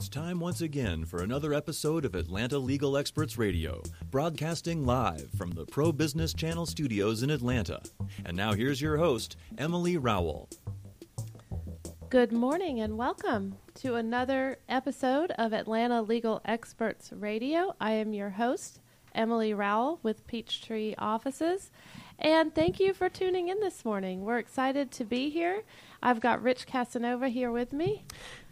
It's time once again for another episode of Atlanta Legal Experts Radio, broadcasting live from the Pro Business Channel studios in Atlanta. And now here's your host, Emily Rowell. Good morning and welcome to another episode of Atlanta Legal Experts Radio. I am your host, Emily Rowell with Peachtree Offices. And thank you for tuning in this morning. We're excited to be here. I've got Rich Casanova here with me.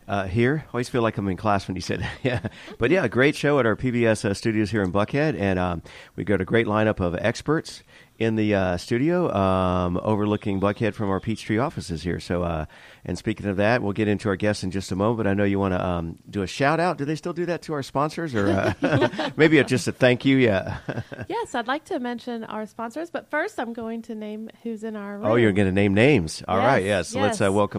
Uh, here, always feel like I'm in class when you said that. yeah, but yeah, great show at our PBS uh, studios here in Buckhead, and um, we got a great lineup of experts in the uh, studio um, overlooking Buckhead from our Peachtree offices here. So, uh, and speaking of that, we'll get into our guests in just a moment. But I know you want to um, do a shout out. Do they still do that to our sponsors, or uh, maybe just a thank you? Yeah. yes, I'd like to mention our sponsors, but first I'm going to name who's in our room. Oh, you're going to name names. All yes, right, yes. So yes. let's uh, welcome.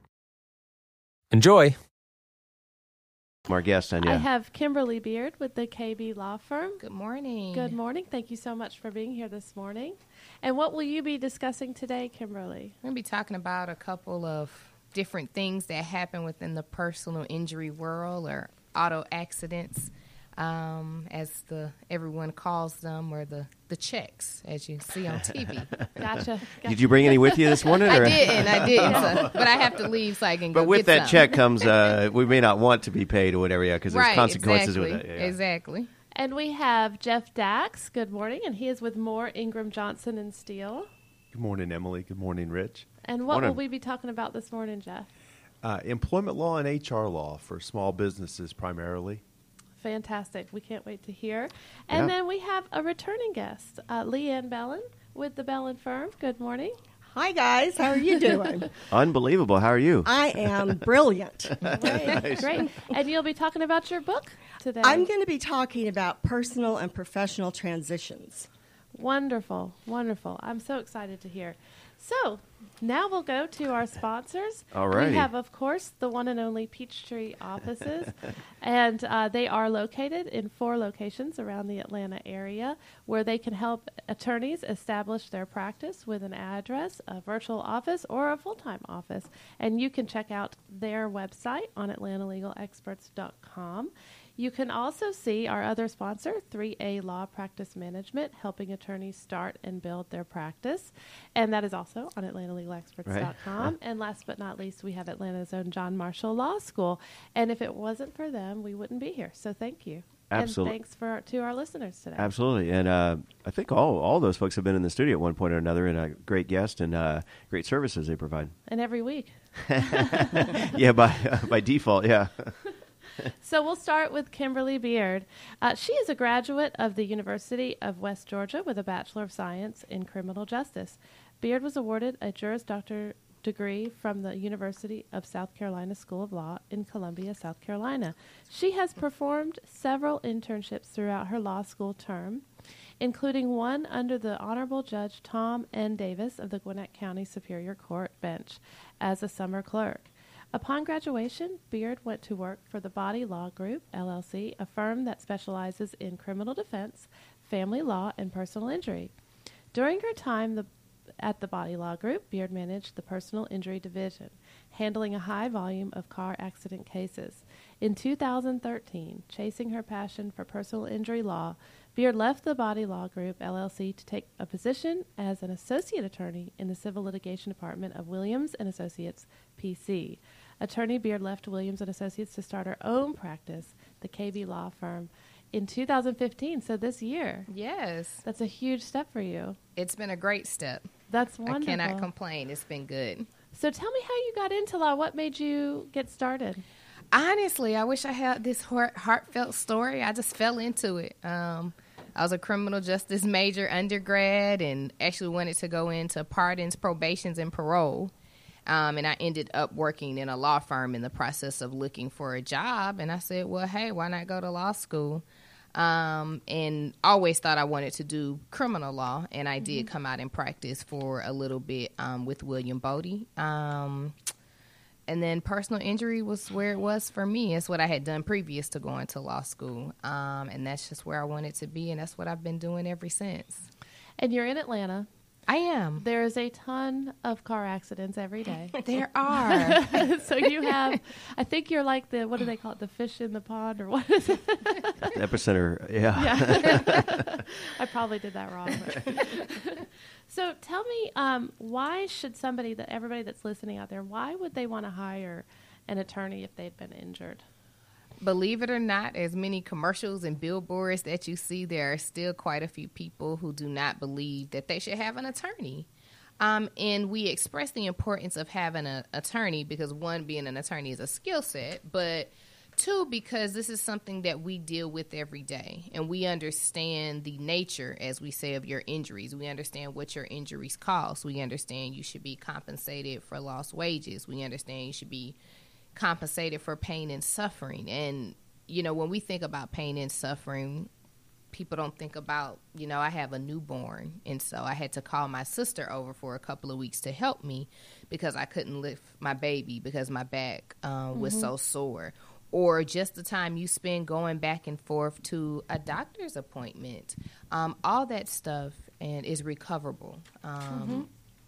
Enjoy. Our guest, and I yeah, have Kimberly Beard with the KB Law Firm. Good morning. Good morning. Thank you so much for being here this morning. And what will you be discussing today, Kimberly? We're going to be talking about a couple of different things that happen within the personal injury world or auto accidents, um, as the everyone calls them, or the, the checks, as you see on TV. Gotcha. did you bring any with you this morning? I didn't, I didn't, so, but I have to leave so I can go But with get that some. check comes, uh, we may not want to be paid or whatever, yeah, because there's right, consequences exactly, with it. Yeah. Exactly. And we have Jeff Dax. Good morning. And he is with Moore Ingram Johnson and Steele. Good morning, Emily. Good morning, Rich. And what will we be talking about this morning, Jeff? Uh, employment law and HR law for small businesses primarily. Fantastic. We can't wait to hear. And Yeah. then we have a returning guest, uh, Leanne Bellin with the Bellin Firm. Good morning. Hi guys, how are you doing? Unbelievable. How are you? I am brilliant. Great. Great. And you'll be talking about your book today. I'm going to be talking about personal and professional transitions. Wonderful. Wonderful. I'm so excited to hear. So now we'll go to our sponsors. Alrighty. We have, of course, the one and only Peachtree offices, and uh, they are located in four locations around the Atlanta area where they can help attorneys establish their practice with an address, a virtual office, or a full time office. And you can check out their website on AtlantaLegalExperts.com. You can also see our other sponsor, 3A Law Practice Management, helping attorneys start and build their practice. And that is also on AtlantaLegalExperts.com. and last but not least, we have Atlanta's own John Marshall Law School. And if it wasn't for them, we wouldn't be here. So thank you. Absolutely. And thanks for to our listeners today. Absolutely, and uh, I think all all those folks have been in the studio at one point or another, and a great guest and uh, great services they provide. And every week. yeah, by uh, by default, yeah. So we'll start with Kimberly Beard. Uh, she is a graduate of the University of West Georgia with a Bachelor of Science in Criminal Justice. Beard was awarded a Juris Doctor degree from the University of South Carolina School of Law in Columbia, South Carolina. She has performed several internships throughout her law school term, including one under the Honorable Judge Tom N. Davis of the Gwinnett County Superior Court bench as a summer clerk. Upon graduation, Beard went to work for the Bodie Law Group, LLC, a firm that specializes in criminal defense, family law, and personal injury. During her time the, at the Bodie Law Group, Beard managed the personal injury division, handling a high volume of car accident cases. In 2013, chasing her passion for personal injury law, Beard left the Bodie Law Group, LLC, to take a position as an associate attorney in the Civil Litigation Department of Williams and Associates, PC. Attorney Beard left Williams and Associates to start her own practice, the KB Law Firm, in 2015. So this year. Yes. That's a huge step for you. It's been a great step. That's wonderful. I cannot complain. It's been good. So tell me how you got into law. What made you get started? Honestly, I wish I had this heart, heartfelt story. I just fell into it. Um, I was a criminal justice major undergrad and actually wanted to go into pardons, probations, and parole. Um, and I ended up working in a law firm in the process of looking for a job. And I said, well, hey, why not go to law school? Um, and always thought I wanted to do criminal law. And I mm-hmm. did come out and practice for a little bit um, with William Bodie. Um, and then personal injury was where it was for me. It's what I had done previous to going to law school. Um, and that's just where I wanted to be. And that's what I've been doing ever since. And you're in Atlanta. I am. There is a ton of car accidents every day. there are. so you have, I think you're like the, what do they call it, the fish in the pond or what is it? Epicenter, yeah. yeah. I probably did that wrong. so tell me, um, why should somebody, that everybody that's listening out there, why would they want to hire an attorney if they've been injured? Believe it or not, as many commercials and billboards that you see, there are still quite a few people who do not believe that they should have an attorney. Um, and we express the importance of having an attorney because one, being an attorney is a skill set, but two, because this is something that we deal with every day and we understand the nature, as we say, of your injuries. We understand what your injuries cost. We understand you should be compensated for lost wages. We understand you should be compensated for pain and suffering. And, you know, when we think about pain and suffering, people don't think about, you know, I have a newborn. And so I had to call my sister over for a couple of weeks to help me because I couldn't lift my baby because my back uh, was mm-hmm. so sore. Or just the time you spend going back and forth to a doctor's appointment. Um, all that stuff and is recoverable um, mm-hmm.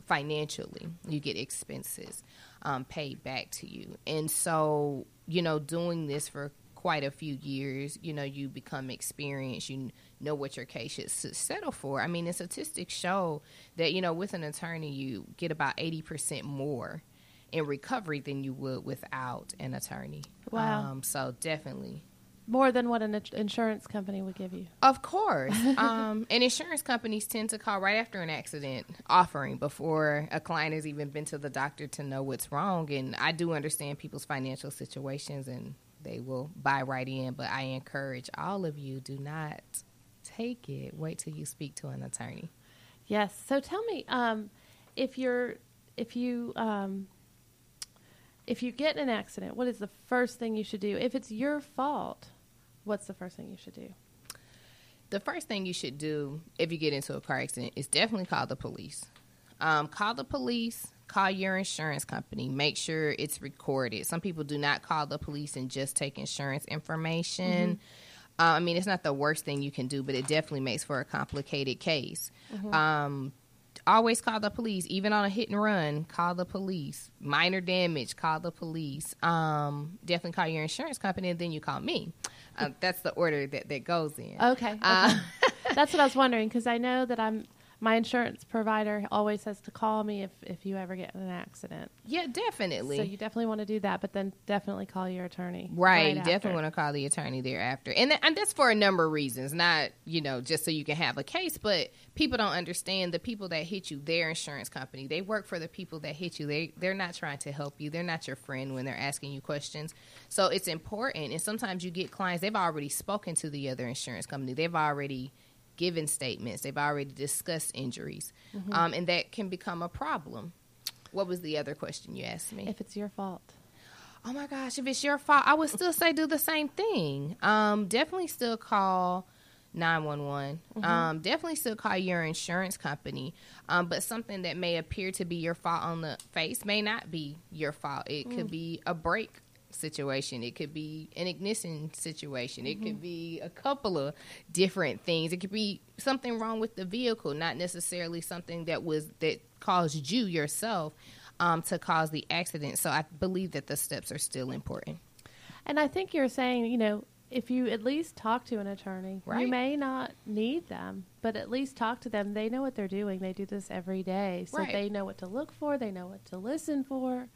financially. You get expenses um, paid back to you. And so, you know, doing this for quite a few years, you know, you become experienced, you know what your case should settle for. I mean, the statistics show that, you know, with an attorney, you get about 80% more in recovery than you would without an attorney. Wow. Um, so definitely more than what an insurance company would give you. Of course. um, and insurance companies tend to call right after an accident offering before a client has even been to the doctor to know what's wrong. And I do understand people's financial situations and they will buy right in, but I encourage all of you do not take it. Wait till you speak to an attorney. Yes. So tell me, um, if you're if you um, if you get in an accident, what is the first thing you should do? If it's your fault, what's the first thing you should do? The first thing you should do if you get into a car accident is definitely call the police. Um, call the police, call your insurance company, make sure it's recorded. Some people do not call the police and just take insurance information. Mm-hmm. Uh, I mean, it's not the worst thing you can do, but it definitely makes for a complicated case. Mm-hmm. Um, always call the police. Even on a hit and run, call the police. Minor damage, call the police. Um, definitely call your insurance company, and then you call me. Uh, that's the order that that goes in. Okay. okay. Uh, that's what I was wondering because I know that I'm my insurance provider always says to call me if, if you ever get in an accident. Yeah, definitely. So you definitely want to do that, but then definitely call your attorney. Right, right definitely want to call the attorney thereafter. And, th- and that's for a number of reasons, not, you know, just so you can have a case, but people don't understand the people that hit you, their insurance company. They work for the people that hit you. They they're not trying to help you. They're not your friend when they're asking you questions. So it's important and sometimes you get clients they've already spoken to the other insurance company. They've already given statements. They've already discussed injuries, mm-hmm. um, and that can become a problem. What was the other question you asked me? If it's your fault. Oh my gosh, if it's your fault, I would still say do the same thing. Um, definitely still call 911. Mhm. Um, definitely still call your insurance company. Um, but something that may appear to be your fault on the face may not be your fault. It could Mm. be a brake situation. It could be an ignition situation. It could Mhm. be a couple of different things. It could be something wrong with the vehicle, not necessarily something that was that caused you yourself um, to cause the accident. So I believe that the steps are still important. And I think you're saying, you know, if you at least talk to an attorney, you may not need them, but at least talk to them. They know what they're doing. They do this every day. So Right. they know what to look for, they know what to listen for.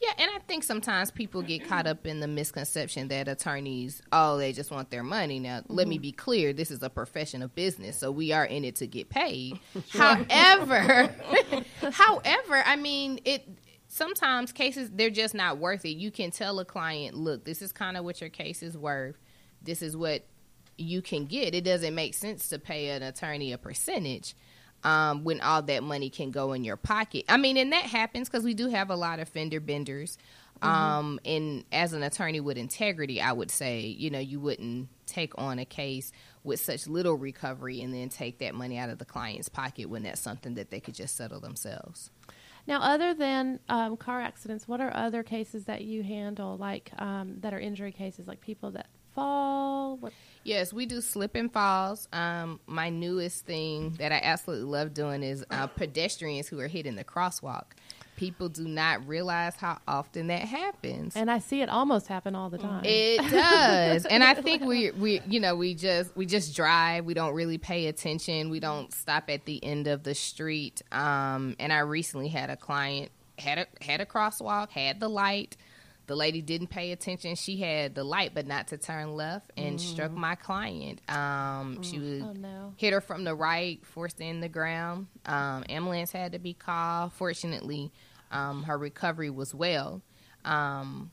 Yeah, and I think sometimes people get caught up in the misconception that attorneys, oh, they just want their money. Now, let me Mhm. be clear: this is a profession of business, so we are in it to get paid. However, however, I mean, it sometimes cases they're just not worth it. You can tell a client, look, this is kind of what your case is worth. This is what you can get. It doesn't make sense to pay an attorney a percentage um, when all that money can go in your pocket. I mean, and that happens because we do have a lot of fender benders. Um, and as an attorney with integrity, I would say, you know, you wouldn't take on a case with such little recovery and then take that money out of the client's pocket when that's something that they could just settle themselves. Now, other than um, car accidents, what are other cases that you handle, like um, that are injury cases, like people that fall? What? Yes, we do slip and falls. Um, my newest thing that I absolutely love doing is uh, pedestrians who are hit in the crosswalk. People do not realize how often that happens. And I see it almost happen all the time. It does, and I think we we you know we just we just drive. We don't really pay attention. We don't stop at the end of the street. Um, and I recently had a client had a had a crosswalk, had the light. The lady didn't pay attention. She had the light, but not to turn left, and struck my client. Um, She was Oh, no. hit her from the right, forced in the ground. Um, ambulance had to be called. Fortunately, um, her recovery was well. Um,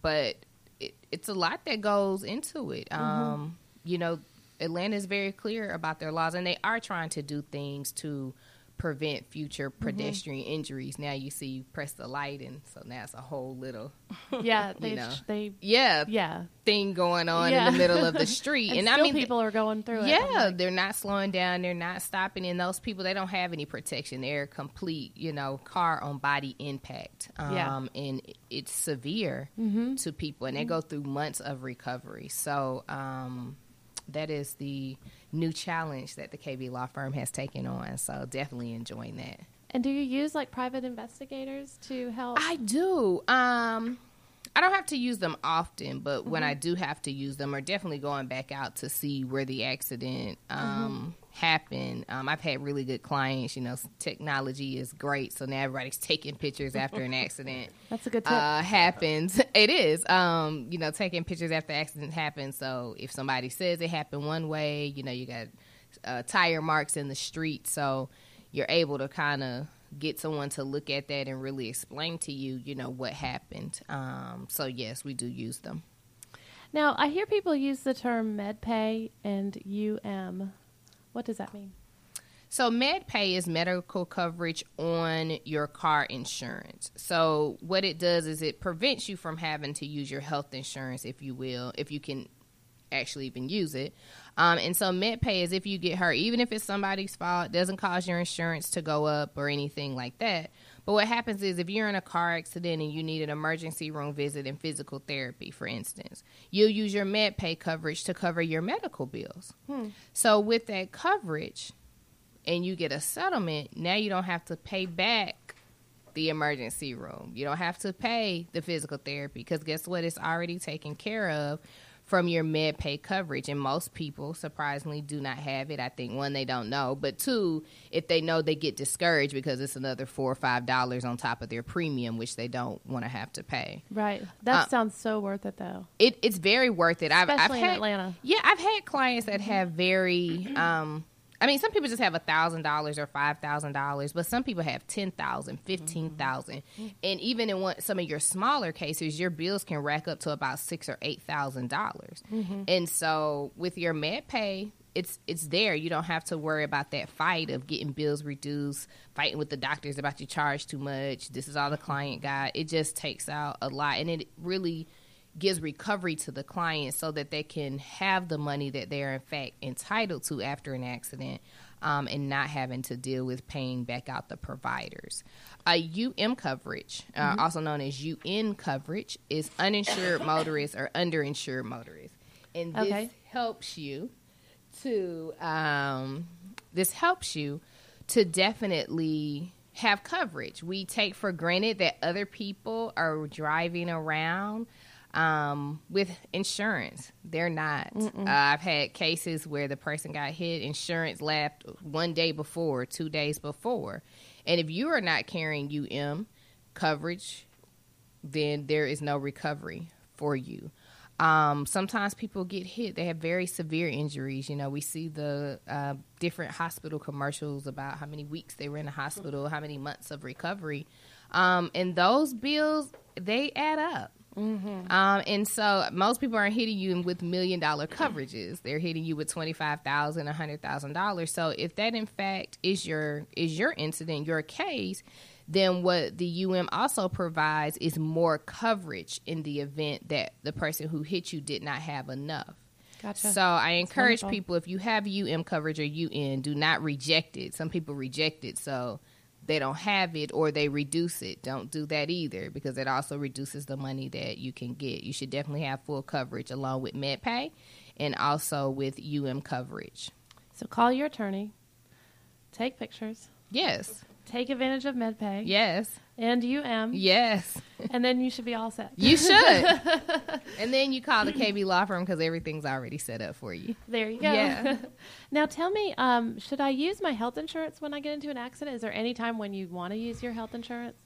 but it, it's a lot that goes into it. Um, You know, Atlanta is very clear about their laws, and they are trying to do things to prevent future pedestrian injuries. Now you see, you press the light, and so now it's a whole little, Yeah, you they know, they yeah, yeah thing going on Yeah. in the middle of the street, and, and, I mean, people are going through it. yeah, they're not slowing down. They're not stopping. And those people, they don't have any protection. They're complete, you know, car on body impact. Um, Yeah. And it's severe Mhm. to people. And they go through months of recovery. So um, that is the new challenge that the KB Law Firm has taken on. So definitely enjoying that. And do you use like private investigators to help? I do. Um, I don't have to use them often, but when Mhm. I do have to use them, are definitely going back out to see where the accident um, happened. Um, I've had really good clients. You know, technology is great, so now everybody's taking pictures after an accident. That's a good tip. Uh, happens. It is. Um, you know, taking pictures after accident happens. So if somebody says it happened one way, you know, you got uh, tire marks in the street, so you're able to kind of get someone to look at that and really explain to you, you know, what happened. Um, so yes, we do use them. Now, I hear people use the term MedPay and UM. What does that mean? So MedPay is medical coverage on your car insurance. So what it does is it prevents you from having to use your health insurance, if you will, if you can actually even use it. Um, and so MedPay is if you get hurt, even if it's somebody's fault, doesn't cause your insurance to go up or anything like that. But what happens is if you're in a car accident and you need an emergency room visit and physical therapy, for instance, you'll use your MedPay coverage to cover your medical bills. Hmm. So with that coverage, and you get a settlement, now you don't have to pay back the emergency room. You don't have to pay the physical therapy because guess what? It's already taken care of from your med pay coverage. And most people, surprisingly, do not have it. I think one, they don't know, but two, if they know, they get discouraged because it's another four or five dollars on top of their premium, which they don't want to have to pay. Right. That Uh, sounds so worth it, though. It, it's very worth it. I've, I've Especially in had, Atlanta. Yeah, I've had clients that have very. Um, I mean, some people just have a thousand dollars or five thousand dollars, but some people have ten thousand, fifteen thousand, and even in one, some of your smaller cases, your bills can rack up to about six or eight thousand dollars. Mhm. And so, with your med pay, it's it's there. You don't have to worry about that fight of getting bills reduced, fighting with the doctors about you charge too much. This is all the client got. It just takes out a lot, and it really gives recovery to the client so that they can have the money that they're in fact entitled to after an accident um, and not having to deal with paying back out the providers. A UM coverage, uh, Mm-hmm. also known as UN coverage, is uninsured motorists or underinsured motorists. And this Okay. helps you to um, this helps you to definitely have coverage. We take for granted that other people are driving around um, with insurance. They're not. Uh, I've had cases where the person got hit, insurance left one day before, two days before. And if you are not carrying UM coverage, then there is no recovery for you. Um, sometimes people get hit; they have very severe injuries. You know, we see the uh, different hospital commercials about how many weeks they were in the hospital, how many months of recovery, um, and those bills they add up. Um, and so most people aren't hitting you with million dollar coverages. They're hitting you with twenty five thousand, a hundred thousand dollars. So if that in fact is your is your incident, your case, then what the UM also provides is more coverage in the event that the person who hit you did not have enough. Gotcha. So I encourage people if you have UM coverage or UN, do not reject it. Some people reject it, so they don't have it or they reduce it. Don't do that either because it also reduces the money that you can get. You should definitely have full coverage along with MedPay and also with UM coverage. So call your attorney, take pictures, Yes. Take advantage of MedPay Yes. and UM, Yes. and then you should be all set. You should. and then you call the KB law firm because everything's already set up for you. There you go. Yeah. now tell me, um, should I use my health insurance when I get into an accident? Is there any time when you want to use your health insurance?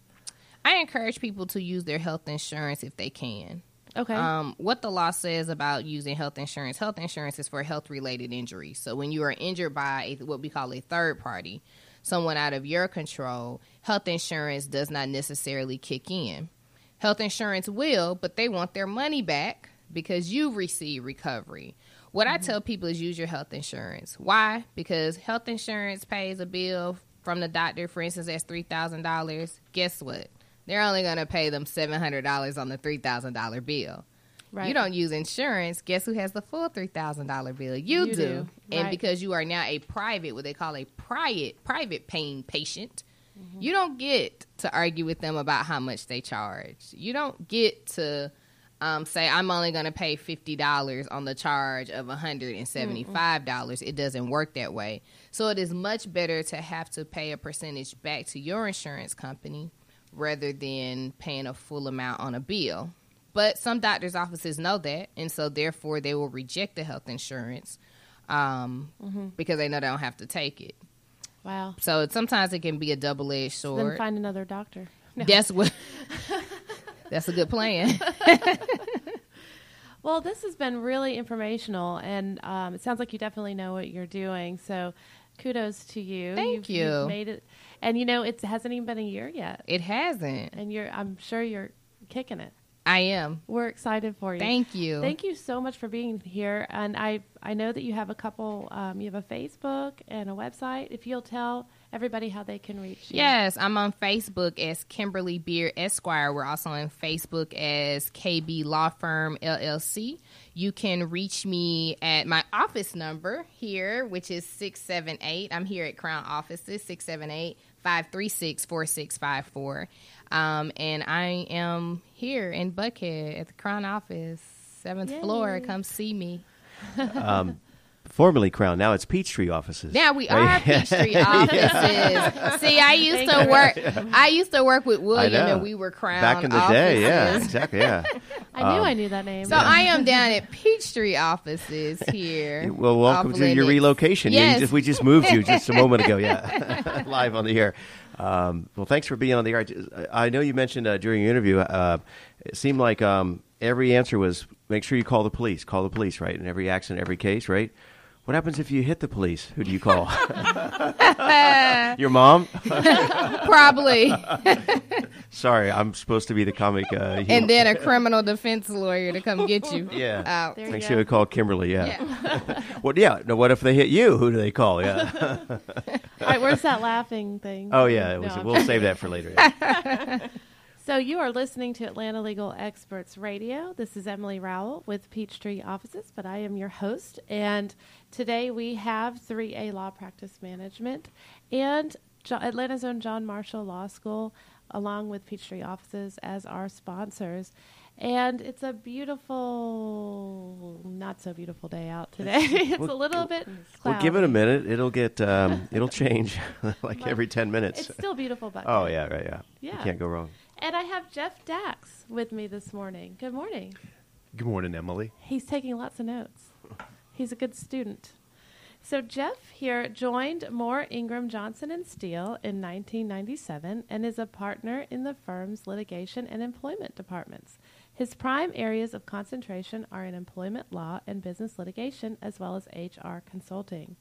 I encourage people to use their health insurance if they can. Okay. Um, what the law says about using health insurance health insurance is for health related injuries. So when you are injured by a, what we call a third party, someone out of your control, health insurance does not necessarily kick in. Health insurance will, but they want their money back because you receive recovery. What I mm-hmm. tell people is use your health insurance. Why? Because health insurance pays a bill from the doctor, for instance, that's $3,000. Guess what? They're only going to pay them $700 on the $3,000 bill. Right. You don't use insurance. Guess who has the full three thousand dollar bill? You, You do. do, And right. because you are now a private, what they call a private private paying patient, Mm-hmm. you don't get to argue with them about how much they charge. You don't get to um, say I'm only going to pay fifty dollars on the charge of hundred and seventy five dollars. It doesn't work that way. So it is much better to have to pay a percentage back to your insurance company rather than paying a full amount on a bill. But some doctors' offices know that, and so therefore they will reject the health insurance um, because they know they don't have to take it. wow. So sometimes it can be a double edged Then sword. find another doctor. No. That's what. that's a good plan. Well, this has been really informational, and um, it sounds like you definitely know what you're doing. So, kudos to you. Thank You've- you. You've made it, and you know it hasn't even been a year yet, It hasn't. and you're. I'm sure you're kicking it. I am. We're excited for you. Thank you. Thank you so much for being here. And I I know that you have a couple. Um, you have a Facebook and a website. If you'll tell everybody how they can reach you. Yes, I'm on Facebook as Kimberly Beard Esquire. We're also on Facebook as KB Law Firm LLC. You can reach me at my office number here, which is 678. I'm here at Crown Offices, 678 536 4654. Um, and I am here in Buckhead at the Crown Office, seventh floor. Come see me. Formerly Crown, now it's Peachtree offices. Now we Right? are Peachtree offices. See, I used to work. I used to work with William, and we were Crown Back in the day, yeah, exactly, yeah. I knew I knew that name. So I am down at Peachtree offices here. Well, welcome to your relocation. You- you Yes. just- we just moved you just a moment ago, yeah, live on the air. Um, well, thanks for being on the air. I know you mentioned uh, during your interview, uh, it seemed like um, every answer was make sure you call the police, call the police, right? In every accident, every case, right? What happens if you hit the police? Who do you call? Your mom? Probably, Sorry, I'm supposed to be the comic. Uh, and then a criminal defense lawyer to come get you. Yeah. out. There you Make go. sure you call Kimberly. Yeah. Yeah. Well, yeah. No, what if they hit you? Who do they call? Yeah. All right, where's that laughing thing? Oh yeah. It was, No, we'll just save that for later. yeah. So you are listening to Atlanta Legal Experts Radio. This is Emily Rowell with Peachtree Offices, but I am your host. And today we have 3A Law Practice Management and jo- Atlanta's own John Marshall Law School, along with Peachtree Offices as our sponsors. And it's a beautiful, not so beautiful day out today. it's Well, a little bit cloudy. Well, give it a minute. It'll get. Um, it'll change like But every ten minutes. It's still beautiful, but oh yeah, right. Yeah. Yeah. You can't go wrong. And I have Jeff Dax with me this morning. Good morning. Good morning, Emily. He's taking lots of notes. He's a good student. So Jeff here joined Moore Ingram Johnson and Steele in 1997 and is a partner in the firm's litigation and employment departments. His prime areas of concentration are in employment law and business litigation as well as HR consulting.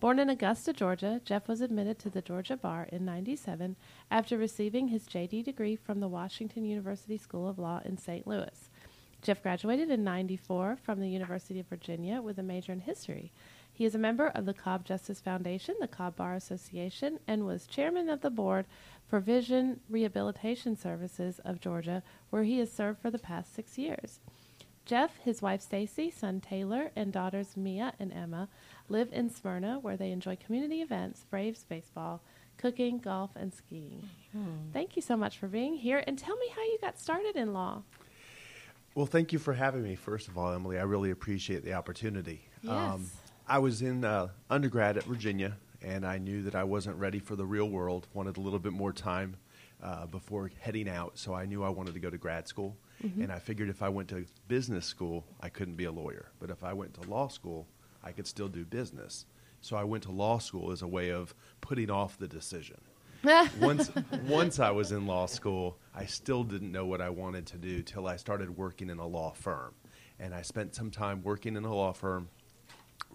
Born in Augusta, Georgia, Jeff was admitted to the Georgia Bar in 97 after receiving his JD degree from the Washington University School of Law in St. Louis. Jeff graduated in 94 from the University of Virginia with a major in history. He is a member of the Cobb Justice Foundation, the Cobb Bar Association, and was chairman of the board for Vision Rehabilitation Services of Georgia, where he has served for the past six years. Jeff, his wife Stacy, son Taylor, and daughters Mia and Emma live in Smyrna, where they enjoy community events, Braves baseball, cooking, golf, and skiing. Hmm. Thank you so much for being here, and tell me how you got started in law. Well, thank you for having me, first of all, Emily. I really appreciate the opportunity. Um, Yes. I was in uh, undergrad at Virginia, and I knew that I wasn't ready for the real world, wanted a little bit more time uh, before heading out, so I knew I wanted to go to grad school. And I figured if I went to business school, I couldn't be a lawyer. But if I went to law school, I could still do business. So I went to law school as a way of putting off the decision once once I was in law school, I still didn't know what I wanted to do till I started working in a law firm. And I spent some time working in a law firm,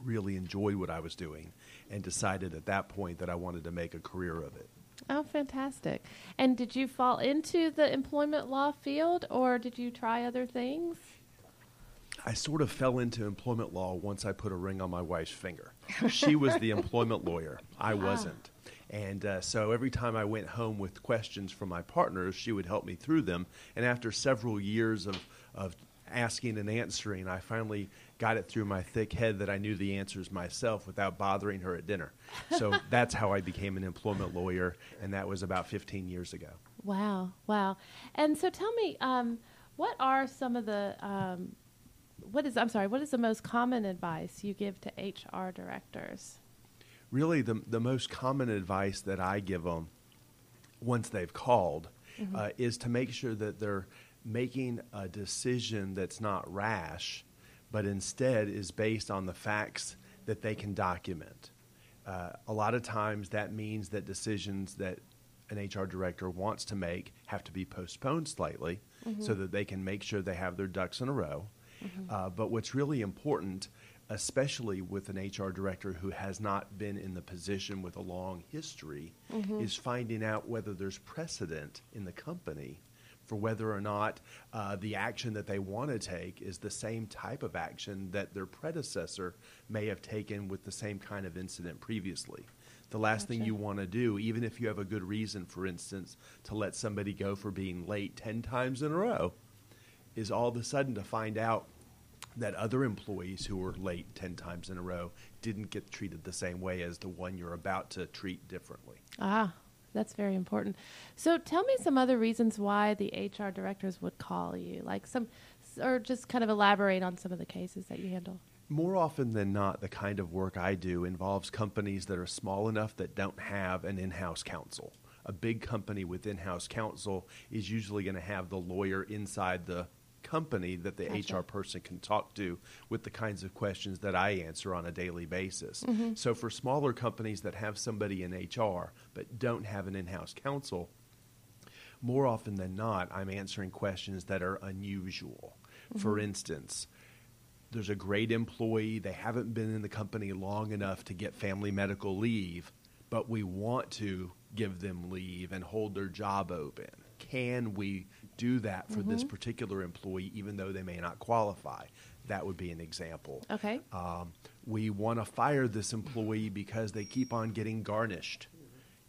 really enjoyed what I was doing, and decided at that point that I wanted to make a career of it. Oh, fantastic. And did you fall into the employment law field or did you try other things? I sort of fell into employment law once I put a ring on my wife's finger. She was the employment lawyer, I wasn't. And uh, so every time I went home with questions from my partners, she would help me through them. And after several years of, of asking and answering, I finally got it through my thick head that I knew the answers myself without bothering her at dinner. So that's how I became an employment lawyer, and that was about 15 years ago. Wow, wow. And so tell me, um, what are some of the, um, what is, I'm sorry, what is the most common advice you give to HR directors? Really the, the most common advice that I give them once they've called uh, is to make sure that they're making a decision that's not rash, but instead is based on the facts that they can document. Uh, a lot of times that means that decisions that an HR director wants to make have to be postponed slightly so that they can make sure they have their ducks in a row. Uh, but what's really important, especially with an HR director who has not been in the position with a long history, is finding out whether there's precedent in the company for whether or not uh, the action that they want to take is the same type of action that their predecessor may have taken with the same kind of incident previously. The last thing you want to do, even if you have a good reason, for instance, to let somebody go for being late 10 times in a row, is all of a sudden to find out that other employees who were late 10 times in a row didn't get treated the same way as the one you're about to treat differently. Ah, that's very important. So tell me some other reasons why the HR directors would call you, like some, or just kind of elaborate on some of the cases that you handle. More often than not, the kind of work I do involves companies that are small enough that don't have an in house counsel. A big company with in house counsel is usually going to have the lawyer inside the company that the Gotcha. HR person can talk to with the kinds of questions that I answer on a daily basis. Mm-hmm. So, for smaller companies that have somebody in HR but don't have an in house counsel, more often than not, I'm answering questions that are unusual. For mm-hmm. instance, there's a great employee, they haven't been in the company long enough to get family medical leave, but we want to give them leave and hold their job open. Can we do that for this particular employee, even though they may not qualify? That would be an example. Okay. Um, we want to fire this employee because they keep on getting garnished.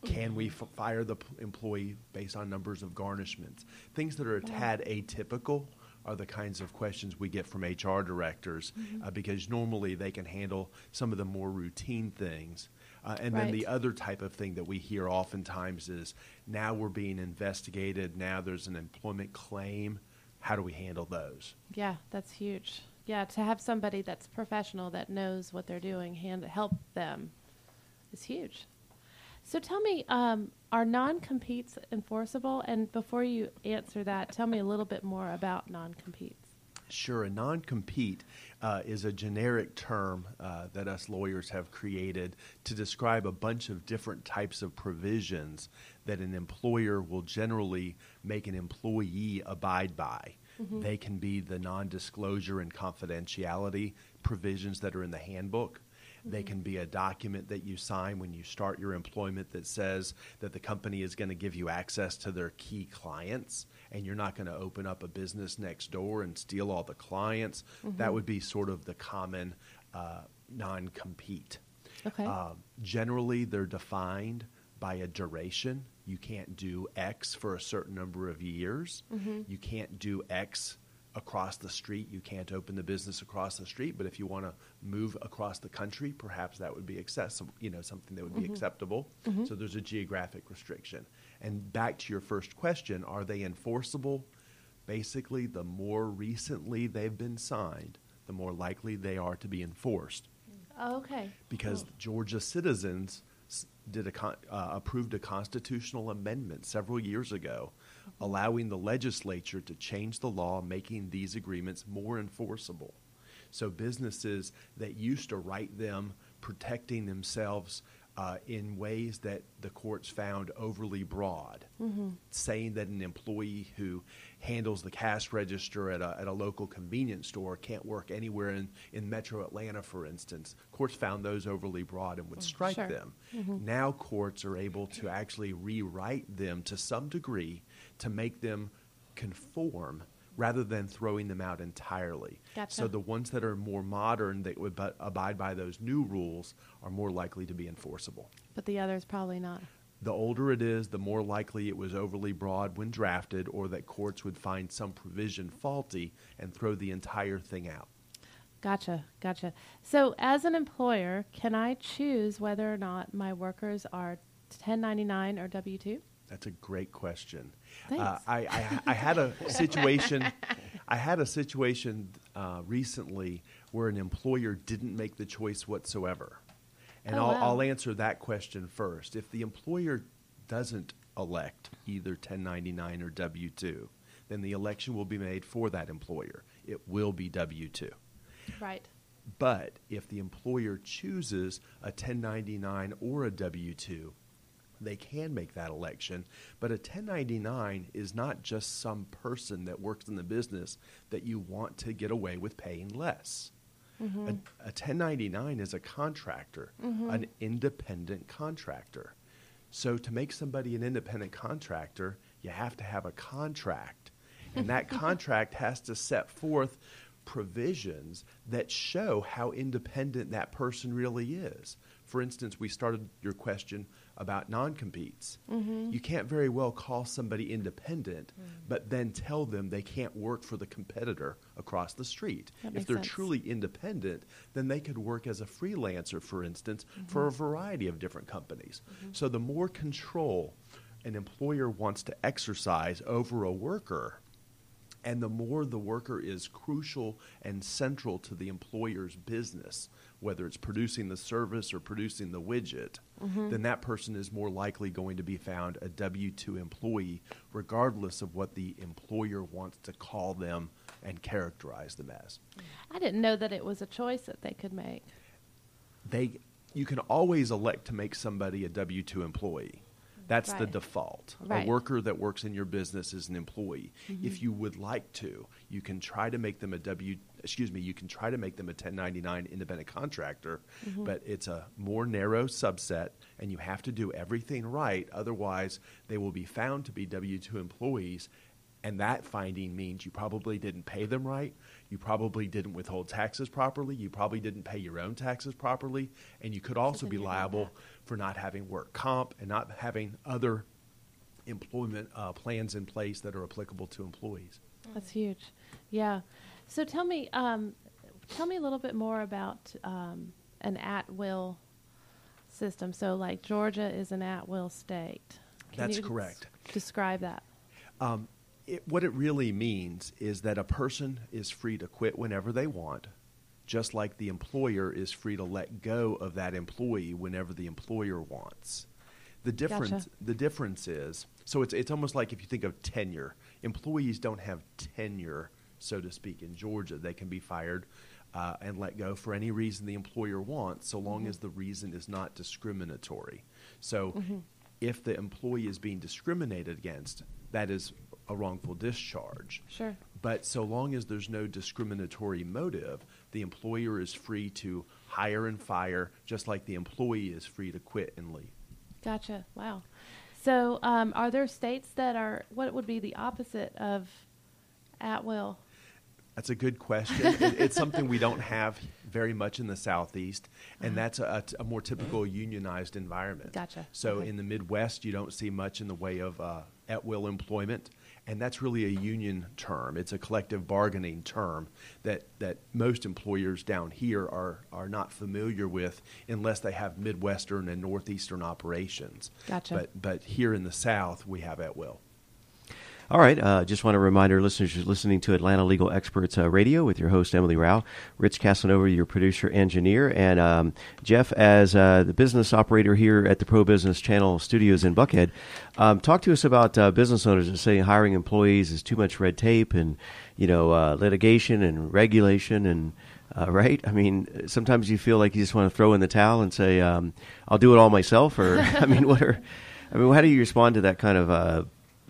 Can we f- fire the p- employee based on numbers of garnishments? Things that are a tad atypical are the kinds of questions we get from HR directors uh, because normally they can handle some of the more routine things. Uh, and then the other type of thing that we hear oftentimes is now we're being investigated, now there's an employment claim. How do we handle those? Yeah, that's huge. Yeah, to have somebody that's professional that knows what they're doing hand help them is huge. So tell me, um, are non-competes enforceable? And before you answer that, tell me a little bit more about non-competes. Sure, a non compete uh, is a generic term uh, that us lawyers have created to describe a bunch of different types of provisions that an employer will generally make an employee abide by. They can be the non disclosure and confidentiality provisions that are in the handbook. They can be a document that you sign when you start your employment that says that the company is going to give you access to their key clients and you're not going to open up a business next door and steal all the clients. That would be sort of the common uh, non compete. Okay. Um, generally, they're defined by a duration. You can't do X for a certain number of years. You can't do X across the street. You can't open the business across the street. But if you want to move across the country, perhaps that would be accessible. You know, something that would be acceptable. So there's a geographic restriction. And back to your first question: Are they enforceable? Basically, the more recently they've been signed, the more likely they are to be enforced Oh, okay. because Cool. Georgia citizens did a con- uh, approved a constitutional amendment several years ago, allowing the legislature to change the law, making these agreements more enforceable. So businesses that used to write them protecting themselves uh, in ways that the courts found overly broad, mm-hmm. saying that an employee who handles the cash register at a, at a local convenience store can't work anywhere in, in metro Atlanta, for instance. Courts found those overly broad and would mm, strike Sure. them. Mm-hmm. Now courts are able to actually rewrite them to some degree to make them conform rather than throwing them out entirely. Gotcha. So the ones that are more modern that would abide by those new rules are more likely to be enforceable. But the others probably not. The older it is, the more likely it was overly broad when drafted or that courts would find some provision faulty and throw the entire thing out. Gotcha, gotcha. So, as an employer, can I choose whether or not my workers are 1099 or W 2? That's a great question. Uh, I, I, I had a situation. I had a situation uh, recently where an employer didn't make the choice whatsoever, and Oh, I'll, wow. I'll answer that question first. If the employer doesn't elect either 1099 or W two, then the election will be made for that employer. It will be W two. Right. But if the employer chooses a 1099 or a W 2, they can make that election. But a 1099 is not just some person that works in the business that you want to get away with paying less. Mm-hmm. A, a 1099 is a contractor, mm-hmm. an independent contractor. So to make somebody an independent contractor, you have to have a contract. And that contract has to set forth provisions that show how independent that person really is. For instance, we started your question about non competes. Mm-hmm. You can't very well call somebody independent, but then tell them they can't work for the competitor across the street. That if they're sense. truly independent, then they could work as a freelancer, for instance, for Mm-hmm. a variety of different companies. So the more control an employer wants to exercise over a worker, and the more the worker is crucial and central to the employer's business, whether it's producing the service or producing the widget, mm-hmm. then that person is more likely going to be found a W 2 employee, regardless of what the employer wants to call them and characterize them as. I didn't know that it was a choice that they could make. They, you can always elect to make somebody a W 2 employee. That's the default. Right. A worker that works in your business is an employee. Mm-hmm. If you would like to, you can try to make them a W. Excuse me. You can try to make them a 1099 independent contractor, mm-hmm. but it's a more narrow subset, and you have to do everything right. Otherwise, they will be found to be W two employees, And that finding means you probably didn't pay them right. You probably didn't withhold taxes properly. You probably didn't pay your own taxes properly. And you could also be liable for not having work comp and not having other employment uh, plans in place that are applicable to employees. That's huge. Yeah. So tell me, um, tell me a little bit more about um, an at-will system. So, like Georgia is an at-will state. Can That's correct. describe that. Um, it, what it really means is that a person is free to quit whenever they want, just like the employer is free to let go of that employee whenever the employer wants. The difference, Gotcha. the difference is, so it's, it's almost like if you think of tenure. Employees don't have tenure, so to speak, in Georgia. They can be fired uh, and let go for any reason the employer wants, so long as the reason is not discriminatory. So if the employee is being discriminated against, that is a wrongful discharge. Sure. But so long as there's no discriminatory motive, the employer is free to hire and fire, just like the employee is free to quit and leave. Gotcha. Wow. So, um, are there states that are what would be the opposite of at will? That's a good question. it, it's something we don't have very much in the southeast, and that's a, a more typical unionized environment. Gotcha. So Okay. in the Midwest, you don't see much in the way of uh, at will employment, and that's really a union term. It's a collective bargaining term that, that most employers down here are, are not familiar with unless they have Midwestern and Northeastern operations. Gotcha. But, but here in the South, we have at will. All right. Uh, just want to remind our listeners you're listening to Atlanta Legal Experts uh, Radio with your host, Emily Rowell, Rich Casanova, your producer engineer, and um, Jeff, as uh, the business operator here at the Pro Business Channel studios in Buckhead. Um, talk to us about uh, business owners that say hiring employees is too much red tape and, you know, uh, litigation and regulation and. Uh, right? I mean, sometimes you feel like you just want to throw in the towel and say, um, "I'll do it all myself." Or, I mean, what are, I mean, how do you respond to that kind of uh,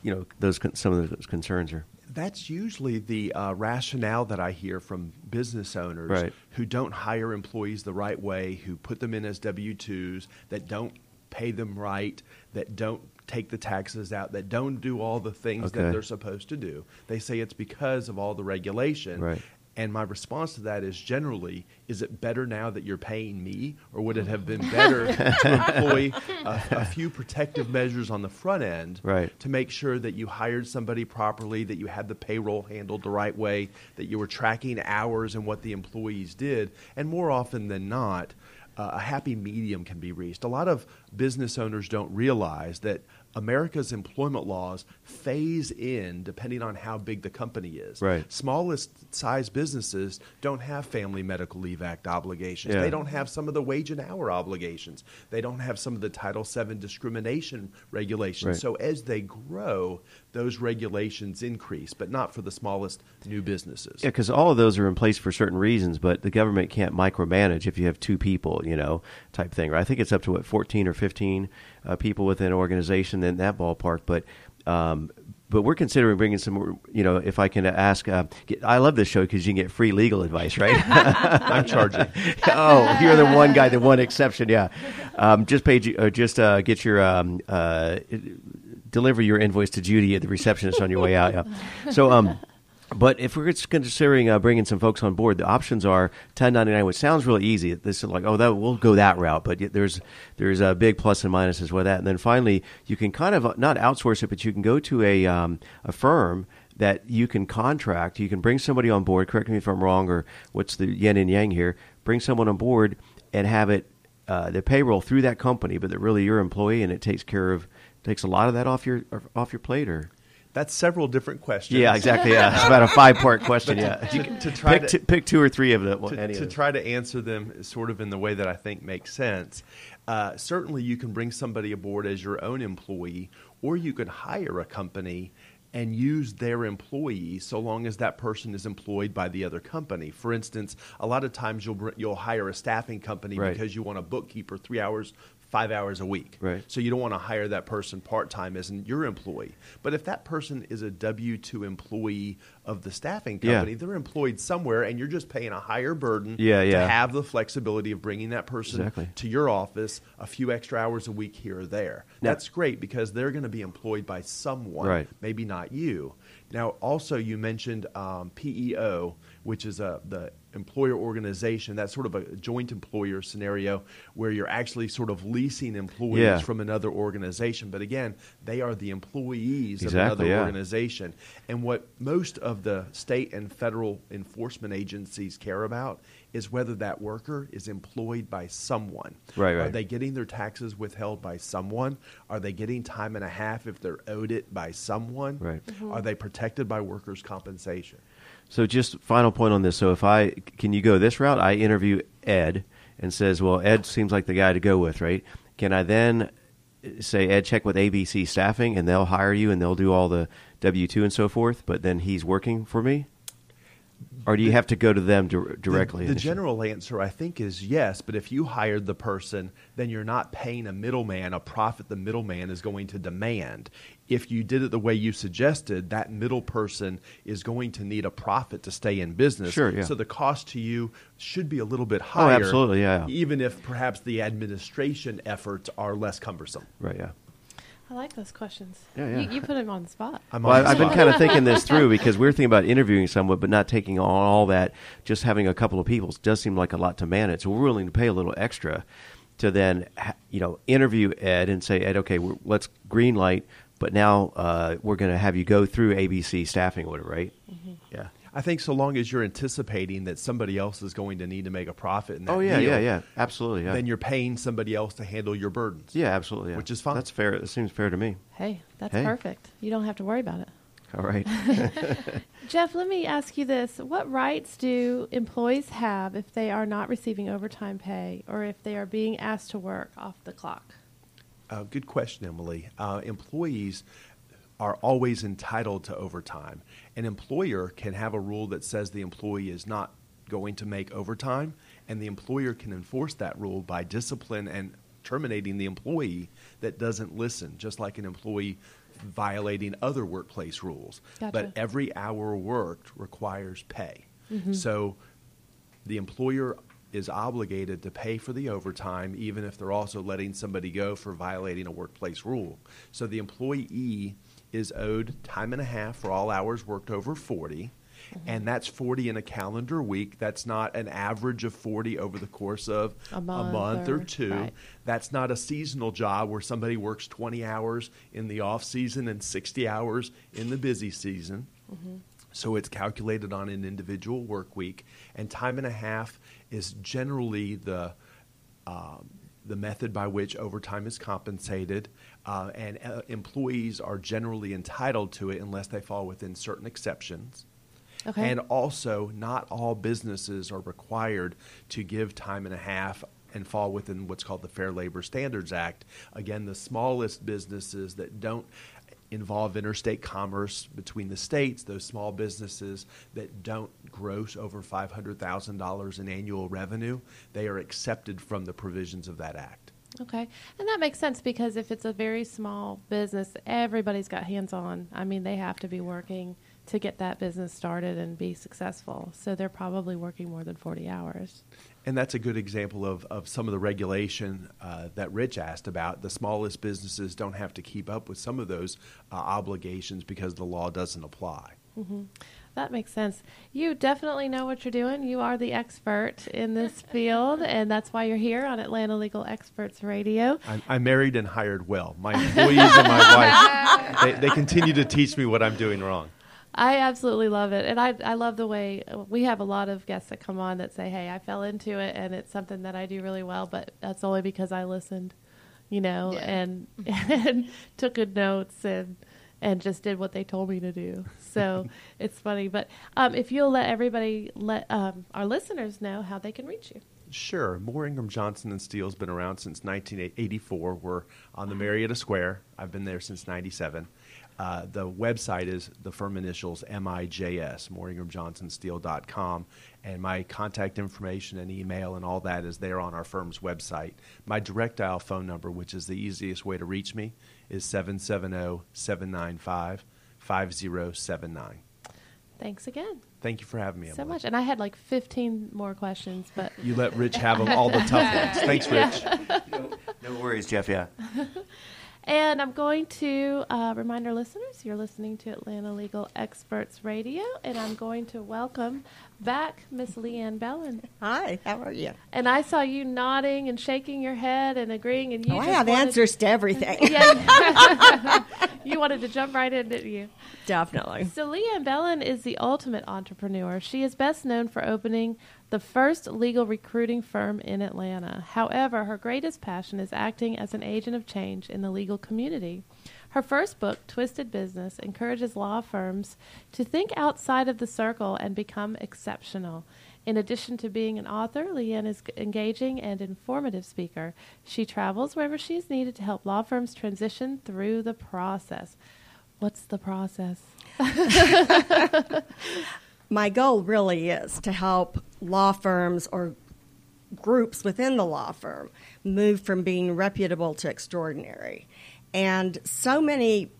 you know those some of those concerns are That's usually the uh, rationale that I hear from business owners Right. who don't hire employees the right way, who put them in as W 2s, that don't pay them right, that don't take the taxes out, that don't do all the things Okay. that they're supposed to do. They say it's because of all the regulation. Right. And my response to that is generally, is it better now that you're paying me, or would it have been better to employ a, a few protective measures on the front end Right. to make sure that you hired somebody properly, that you had the payroll handled the right way, that you were tracking hours and what the employees did, and more often than not, uh, a happy medium can be reached. A lot of business owners don't realize that America's employment laws phase in depending on how big the company is. Right. Smallest size businesses don't have Family Medical Leave Act obligations. Yeah. They don't have some of the wage and hour obligations. They don't have some of the Title VII discrimination regulations. Right. So as they grow, those regulations increase, but not for the smallest new businesses. yeah because all of those are in place for certain reasons but the government can't micromanage if you have two people you know type thing right i think it's up to what 14 or 15 uh, people within an organization in that ballpark but um, but we're considering bringing some more, you know, if I can ask, uh, get, I love this show because you can get free legal advice, right? I'm charging. oh, you're the one guy, the one exception. Yeah, um, just pay, uh, just uh, get your um, uh, deliver your invoice to Judy at the receptionist on your way out. Yeah. So, um, but if we're just considering uh, bringing some folks on board, the options are 1099, which sounds really easy. This is like, oh, that we'll go that route, but there's there's a big plus and minuses with that. And then finally, you can kind of uh, not outsource it, but you can go to a um, a firm that you can contract. You can bring somebody on board. Correct me if I'm wrong, or what's the yin and yang here? Bring someone on board and have it uh, the payroll through that company, but they're really your employee, and it takes care of takes a lot of that off your off your plate, or That's several different questions. yeah, exactly. Yeah, it's about a five part question. Yeah, To, to try pick, to, two, pick two or three of them. to, any to of try to answer them sort of in the way that I think makes sense. Uh, certainly, you can bring somebody aboard as your own employee, or you could hire a company and use their employee so long as that person is employed by the other company. For instance, a lot of times you'll you'll hire a staffing company Right. because you want a bookkeeper three hours. Five hours a week. Right. So you don't want to hire that person part time as your employee. But if that person is a W 2 employee of the staffing Yeah. company, they're employed somewhere and you're just paying a higher burden Yeah, yeah. to have the flexibility of bringing that person Exactly. to your office a few extra hours a week here or there. Now- That's great because they're going to be employed by someone, Right. maybe not you. Now, also, you mentioned um, PEO, which is a, the employer organization, that sort of a joint employer scenario where you're actually sort of leasing employees Yeah. from another organization. But again, they are the employees of another yeah. organization. And what most of the state and federal enforcement agencies care about is whether that worker is employed by someone. Right, Are they getting their taxes withheld by someone? Are they getting time and a half if they're owed it by someone? Right. Mm-hmm. Are they protected by workers' compensation? So just final point on this. So if I can you go this route? I interview Ed and says, "Well, Ed seems like the guy to go with, right?" Can I then say, "Ed, check with ABC staffing, and they'll hire you, and they'll do all the W two and so forth"? But then he's working for me, or do you have to go to them dir- directly? The, the general answer, I think, is yes. But if you hired the person, then you're not paying a middleman a profit the middleman is going to demand. If you did it the way you suggested, that middle person is going to need a profit to stay in business. Sure, yeah. So the cost to you should be a little bit Oh, higher. absolutely, yeah. Even if perhaps the administration efforts are less cumbersome. right? Yeah. I like those questions. Yeah, yeah. You, you put him on the spot. I'm Well, on I- the I've been kind of thinking this through because we're thinking about interviewing someone, but not taking on all that. Just having a couple of people does seem like a lot to manage. So we're willing to pay a little extra to then, you know, interview Ed and say, Ed, okay, we're, let's green light, but now uh, we're going to have you go through ABC staffing or whatever, right? Yeah. I think so long as you're anticipating that somebody else is going to need to make a profit in that Oh yeah, deal, yeah, yeah, absolutely. Yeah. then you're paying somebody else to handle your burdens. yeah, absolutely. Yeah. Which is fine. That's fair. It seems fair to me. Hey, that's Hey. perfect. You don't have to worry about it. All right. Jeff, let me ask you this. What rights do employees have if they are not receiving overtime pay or if they are being asked to work off the clock? Uh, good question, Emily. Uh, employees are always entitled to overtime. An employer can have a rule that says the employee is not going to make overtime, and the employer can enforce that rule by discipline and terminating the employee that doesn't listen, just like an employee violating other workplace rules. Gotcha. But every hour worked requires pay. Mm-hmm. So the employer is obligated to pay for the overtime even if they're also letting somebody go for violating a workplace rule. So the employee is owed time and a half for all hours worked over 40. And that's 40 in a calendar week. That's not an average of 40 over the course of A month or, or- two. right. That's not a seasonal job where somebody works 20 hours in the off season and 60 hours in the busy season. So it's calculated on an individual work week, and time and a half is generally the um, the method by which overtime is compensated, uh, and uh, employees are generally entitled to it unless they fall within certain exceptions. Okay. And also, not all businesses are required to give time and a half and fall within what's called the Fair Labor Standards Act. Again, the smallest businesses that don't involve interstate commerce between the states, those small businesses that don't gross over $500,000 in annual revenue, they are accepted from the provisions of that act. Okay. And that makes sense because if it's a very small business, everybody's got hands on. I mean, they have to be working to get that business started and be successful. So they're probably working more than 40 hours. And that's a good example of, of some of the regulation uh, that Rich asked about. The smallest businesses don't have to keep up with some of those uh, obligations because the law doesn't apply. That makes sense. You definitely know what you're doing. You are the expert in this field, and that's why you're here on Atlanta Legal Experts Radio. I'm, I'm married and hired well. My employees and my wife, they, they continue to teach me what I'm doing wrong. I absolutely love it, and I I love the way we have a lot of guests that come on that say, "Hey, I fell into it, and it's something that I do really well, but that's only because I listened, you know, Yeah. and and took good notes and and just did what they told me to do." So it's funny, but um, if you'll let everybody let um, our listeners know how they can reach you. Sure. Moore Ingram Johnson and Steele's been around since 1984. We're on the Marietta Square. I've been there since 97. Uh, the website is the firm initials MIJS, mooreingramjohnsonsteel.com. And my contact information and email and all that is there on our firm's website. My direct dial phone number, which is the easiest way to reach me, is 770 795 5079. Thanks again Thank you for having me. so Emily. much, and I had like 15 more questions, but You let Rich have them, all the tough ones. Thanks, Rich. no worries, Jeff. Yeah. And I'm going to uh, remind our listeners you're listening to Atlanta Legal Experts Radio, and I'm going to welcome back Miss Leanne Bellon. Hi, how are you? And I saw you nodding and shaking your head and agreeing, and you Oh, I have wanted- answers to everything. Yeah, you wanted to jump right in, didn't you? Definitely. So Leanne Bellon is the ultimate entrepreneur. She is best known for opening the first legal recruiting firm in Atlanta. However, her greatest passion is acting as an agent of change in the legal community. Her first book, Twisted Business, encourages law firms to think outside of the circle and become exceptional. In addition to being an author, Leanne is engaging and informative speaker. She travels wherever she is needed to help law firms transition through the process. What's the process? My goal really is to help law firms or groups within the law firm move from being reputable to extraordinary. And so many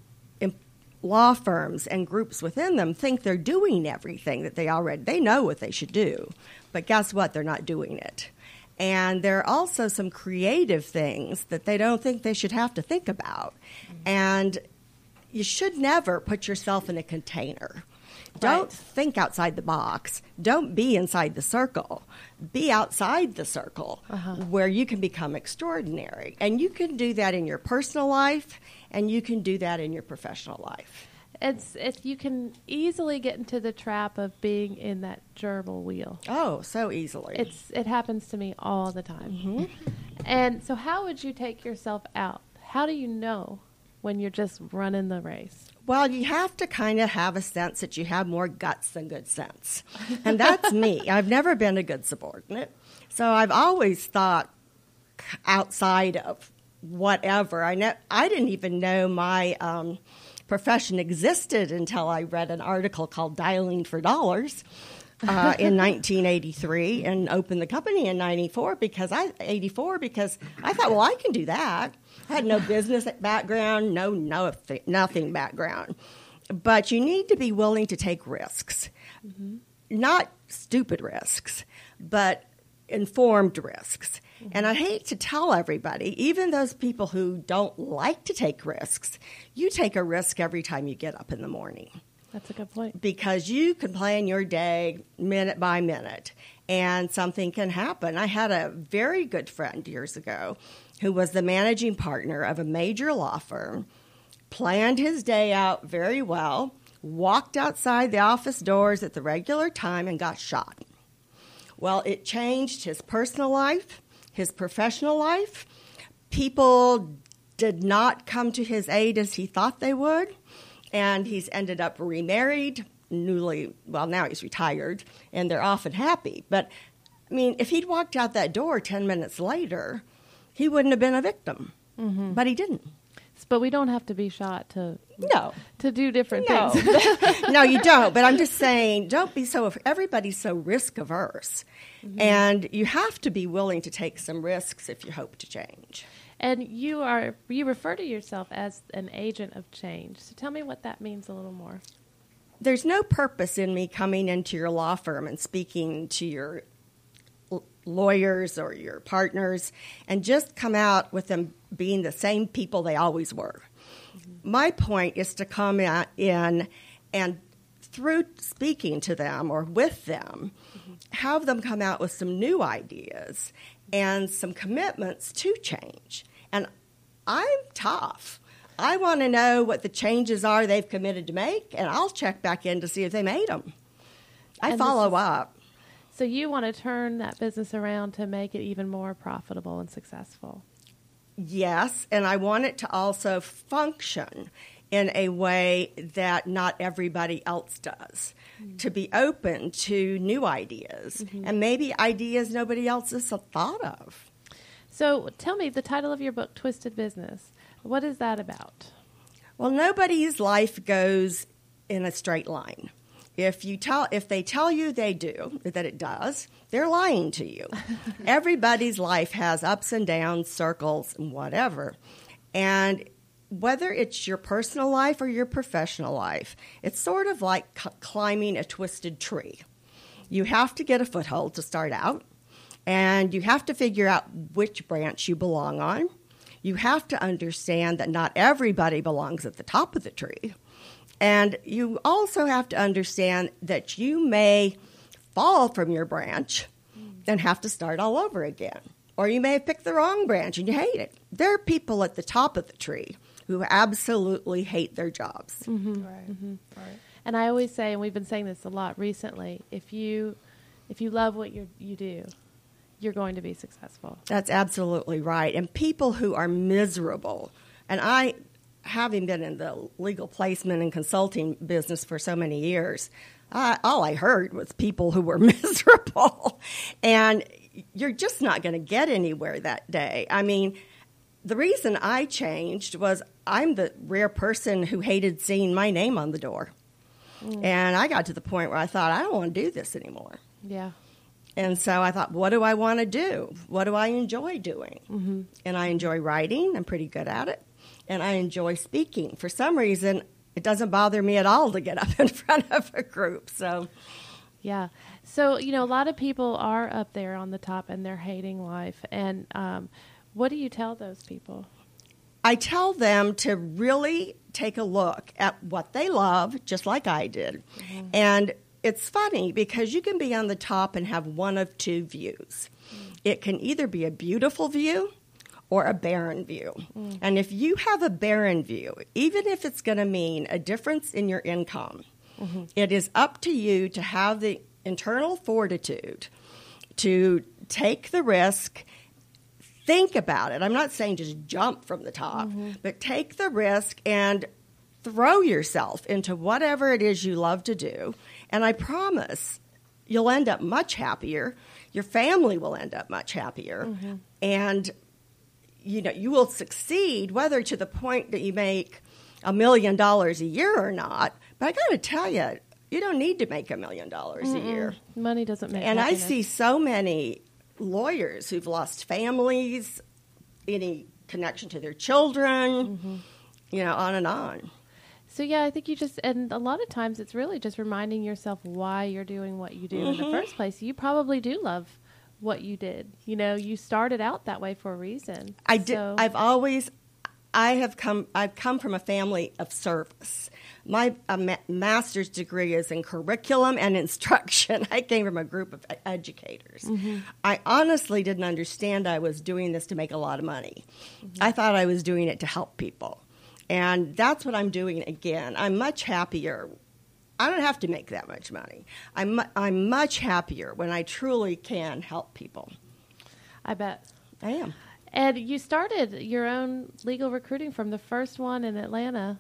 law firms and groups within them think they're doing everything that they already they know what they should do. But guess what? They're not doing it. And there are also some creative things that they don't think they should have to think about. Mm-hmm. And you should never put yourself in a container. Don't Right. think outside the box. Don't be inside the circle. Be outside the circle uh-huh. where you can become extraordinary. And you can do that in your personal life and you can do that in your professional life. It's if you can easily get into the trap of being in that gerbil wheel. Oh, so easily. It's it happens to me all the time. Mm-hmm. And so, how would you take yourself out? How do you know when you're just running the race? Well, you have to kind of have a sense that you have more guts than good sense. And that's me. I've never been a good subordinate. So I've always thought outside of whatever. I, ne- I didn't even know my um, profession existed until I read an article called Dialing for Dollars. Uh, in 1983 and opened the company in 94 because I 84 because I thought well I can do that. I had no business background no no nothing background. But you need to be willing to take risks. Not stupid risks but informed risks. And I hate to tell everybody even those people who don't like to take risks you take a risk every time you get up in the morning That's a good point. because you can plan your day minute by minute and something can happen. I had a very good friend years ago who was the managing partner of a major law firm, planned his day out very well, walked outside the office doors at the regular time, and got shot. Well, it changed his personal life, his professional life. People did not come to his aid as he thought they would, and he's ended up remarried, newly, well, now he's retired, and they're often happy. But, I mean, if he'd walked out that door 10 minutes later, he wouldn't have been a victim. Mm-hmm. But he didn't. But we don't have to be shot to No. to do different No. things. no, you don't. But I'm just saying, don't be so. Everybody's so risk averse, mm-hmm. and you have to be willing to take some risks if you hope to change. And you are you refer to yourself as an agent of change. So tell me what that means a little more. There's no purpose in me coming into your law firm and speaking to your l- lawyers or your partners and just come out with them being the same people they always were. Mm-hmm. My point is to come in and through speaking to them or with them, mm-hmm. have them come out with some new ideas and some commitments to change. I'm tough. I want to know what the changes are they've committed to make, and I'll check back in to see if they made them. I And follow is- up. So you want to turn that business around to make it even more profitable and successful. Yes, and I want it to also function in a way that not everybody else does. Mm-hmm. To be open to new ideas mm-hmm. and maybe ideas nobody else has thought of. So tell me the title of your book, Twisted Business. What is that about? Well, nobody's life goes in a straight line. If you tell if they tell you they do that it does, they're lying to you. Everybody's life has ups and downs, circles, and whatever. And whether it's your personal life or your professional life, it's sort of like c- climbing a twisted tree. You have to get a foothold to start out, and you have to figure out which branch you belong on. you have to understand that not everybody belongs at the top of the tree. And you also have to understand that you may fall from your branch and have to start all over again. Or you may have picked the wrong branch and you hate it. There are people at the top of the tree who absolutely hate their jobs. Mm-hmm. Right. Mm-hmm. And I always say, and we've been saying this a lot recently, if you if you love what you you do, you're going to be successful. That's absolutely right. And people who are miserable, and I, having been in the legal placement and consulting business for so many years, I, all I heard was people who were miserable. And you're just not going to get anywhere that day. I mean, the reason I changed was I'm the rare person who hated seeing my name on the door. Mm. And I got to the point where I thought, I don't want to do this anymore. Yeah. And so I thought, what do I want to do? What do I enjoy doing? Mm-hmm. And I enjoy writing. I'm pretty good at it. And I enjoy speaking. For some reason, it doesn't bother me at all to get up in front of a group. So, Yeah. So, you know, a lot of people are up there on the top and they're hating life. And um, what do you tell those people? I tell them to really take a look at what they love, just like I did. And it's funny because you can be on the top and have one of two views. It can either be a beautiful view or a barren view. Mm. And if you have a barren view, even if it's going to mean a difference in your income, mm-hmm. it is up to you to have the internal fortitude to take the risk think about it. I'm not saying just jump from the top, mm-hmm. but take the risk and throw yourself into whatever it is you love to do. And I promise you'll end up much happier. Your family will end up much happier. Mm-hmm. And you know, you will succeed whether to the point that you make a million dollars a year or not. But I got to tell you, you don't need to make a million dollars a year. Money doesn't make And I see so many lawyers who've lost families, any connection to their children, mm-hmm. you know, on and on. So yeah, I think you just and a lot of times it's really just reminding yourself why you're doing what you do in the first place. You probably do love what you did. You know, you started out that way for a reason. I did. I've always, I have come. I've come from a family of service. My uh, ma- master's degree is in curriculum and instruction. I came from a group of educators. I honestly didn't understand I was doing this to make a lot of money. I thought I was doing it to help people, and that's what I'm doing again. I'm much happier. I don't have to make that much money. I'm I'm much happier when I truly can help people. I bet. I am. And you started your own legal recruiting from the first one in Atlanta,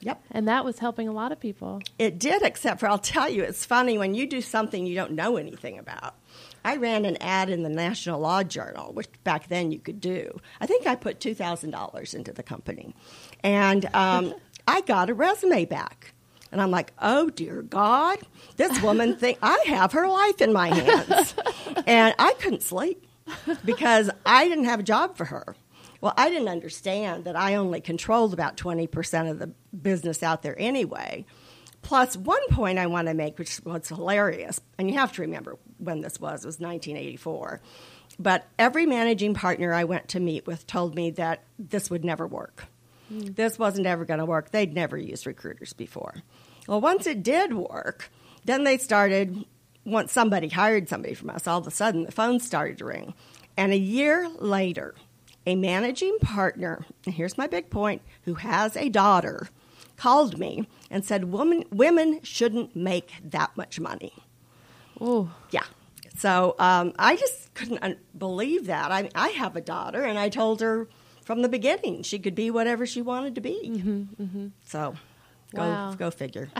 Yep. and that was helping a lot of people. It did, except for I'll tell you, it's funny when you do something you don't know anything about. I ran an ad in the National Law Journal, which back then you could do. I think I put two thousand dollars into the company, and um, I got a resume back. And I'm like, oh dear God, this woman think I have her life in my hands, and I couldn't sleep because I didn't have a job for her. Well, I didn't understand that I only controlled about 20% of the business out there anyway. Plus, one point I want to make, which was hilarious, and you have to remember when this was, it was 1984. But every managing partner I went to meet with told me that this would never work. Hmm. This wasn't ever going to work. They'd never used recruiters before. Well, once it did work, then they started, once somebody hired somebody from us, all of a sudden the phone started to ring. And a year later, a managing partner, and here's my big point, who has a daughter, called me and said, Woman, Women shouldn't make that much money. Oh, Yeah. So um, I just couldn't believe that. I, I have a daughter, and I told her from the beginning she could be whatever she wanted to be. So go, Wow. go figure.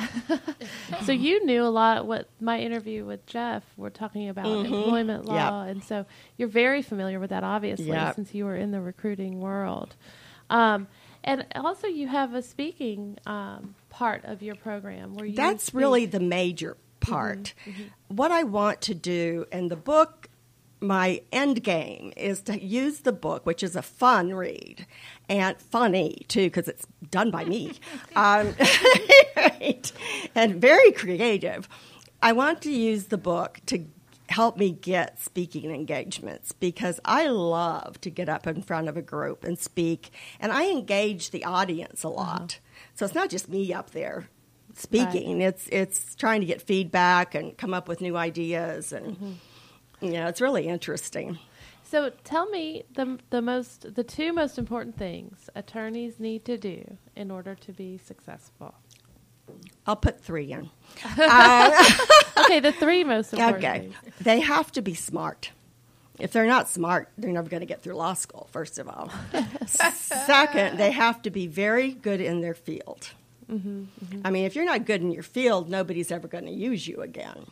so you knew a lot. What my interview with Jeff, we're talking about employment law, Mm-hmm. Yep. and so you're very familiar with that, obviously, Yep. since you were in the recruiting world. Um, and also, you have a speaking um, part of your program where you. That's speak- really the major part. Mm-hmm. Mm-hmm. What I want to do in the book, my end game is to use the book, which is a fun read and funny too, because it's done by me, um, right, and very creative. I want to use the book to help me get speaking engagements because I love to get up in front of a group and speak, and I engage the audience a lot. Mm-hmm. So it's not just me up there speaking; it's it's trying to get feedback and come up with new ideas, and mm-hmm. you know, it's really interesting. So tell me the the most the two most important things attorneys need to do in order to be successful. I'll put three in. Uh, okay, the three most important Okay. things. They have to be smart. If they're not smart, they're never going to get through law school, first of all. Second, they have to be very good in their field. I mean, if you're not good in your field, nobody's ever going to use you again.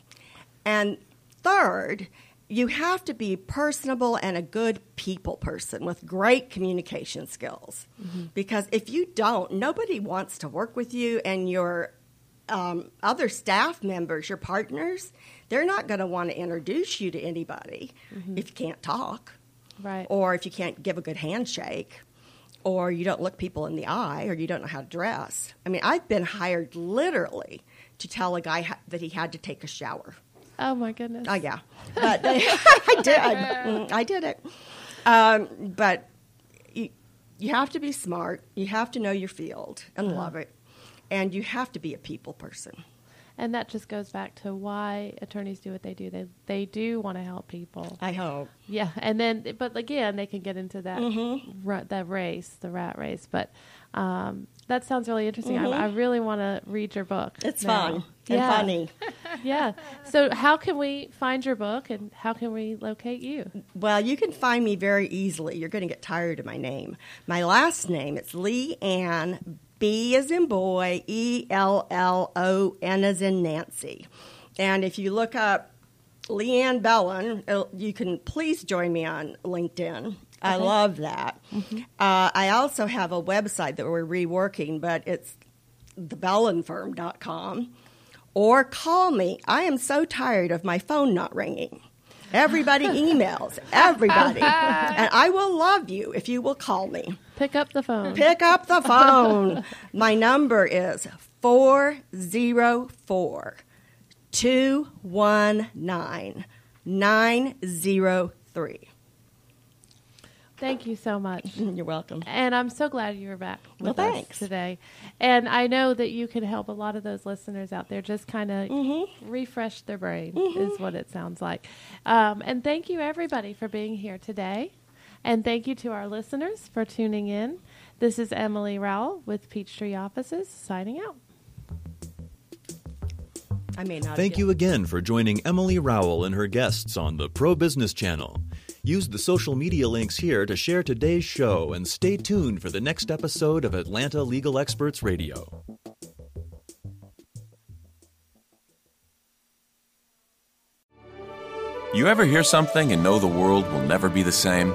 And third, you have to be personable and a good people person with great communication skills. Because if you don't, nobody wants to work with you, and your um, other staff members, your partners, they're not going to want to introduce you to anybody if you can't talk Right. or if you can't give a good handshake, or you don't look people in the eye, or you don't know how to dress. I mean, I've been hired literally to tell a guy ha- that he had to take a shower. oh my goodness. Oh yeah, but they, I did. Mm, I did it. Um, but you, you have to be smart. You have to know your field and love it, and you have to be a people person. And that just goes back to why attorneys do what they do. They they do want to help people. I hope. Yeah, and then but again, they can get into that Mm-hmm. ra- that race, the rat race. But um, that sounds really interesting. Mhm. I, I really want to read your book. It's now. fun and Yeah. funny. yeah. So how can we find your book, and how can we locate you? Well, you can find me very easily. You're going to get tired of my name. My last name it's Lee Ann B as in boy E L L O N as in Nancy. And if you look up Leanne Bellon, uh, you can please join me on LinkedIn. I love that. Uh, I also have a website that we're reworking, but it's thebellonfirm.com. Or call me. I am so tired of my phone not ringing. Everybody emails, everybody. and I will love you if you will call me. Pick up the phone. Pick up the phone. My number is 404 219 903. Thank you so much. You're welcome. And I'm so glad you were back Well, with us thanks. today. And I know that you can help a lot of those listeners out there just kind of Mm-hmm. refresh their brain, is what it sounds like. Um, and thank you, everybody, for being here today. And thank you to our listeners for tuning in. This is Emily Rowell with Peachtree Offices signing out. I may not. Thank you again for joining Emily Rowell and her guests on the Pro Business Channel. Use the social media links here to share today's show and stay tuned for the next episode of Atlanta Legal Experts Radio. You ever hear something and know the world will never be the same?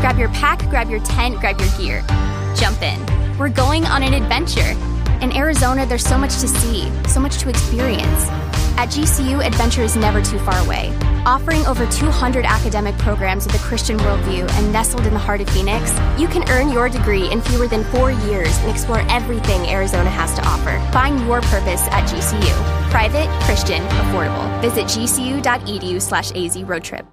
Grab your pack, grab your tent, grab your gear. Jump in. We're going on an adventure. In Arizona, there's so much to see, so much to experience. At GCU, adventure is never too far away. Offering over 200 academic programs with a Christian worldview and nestled in the heart of Phoenix, you can earn your degree in fewer than four years and explore everything Arizona has to offer. Find your purpose at GCU. Private, Christian, affordable. Visit gcu.edu slash az road trip.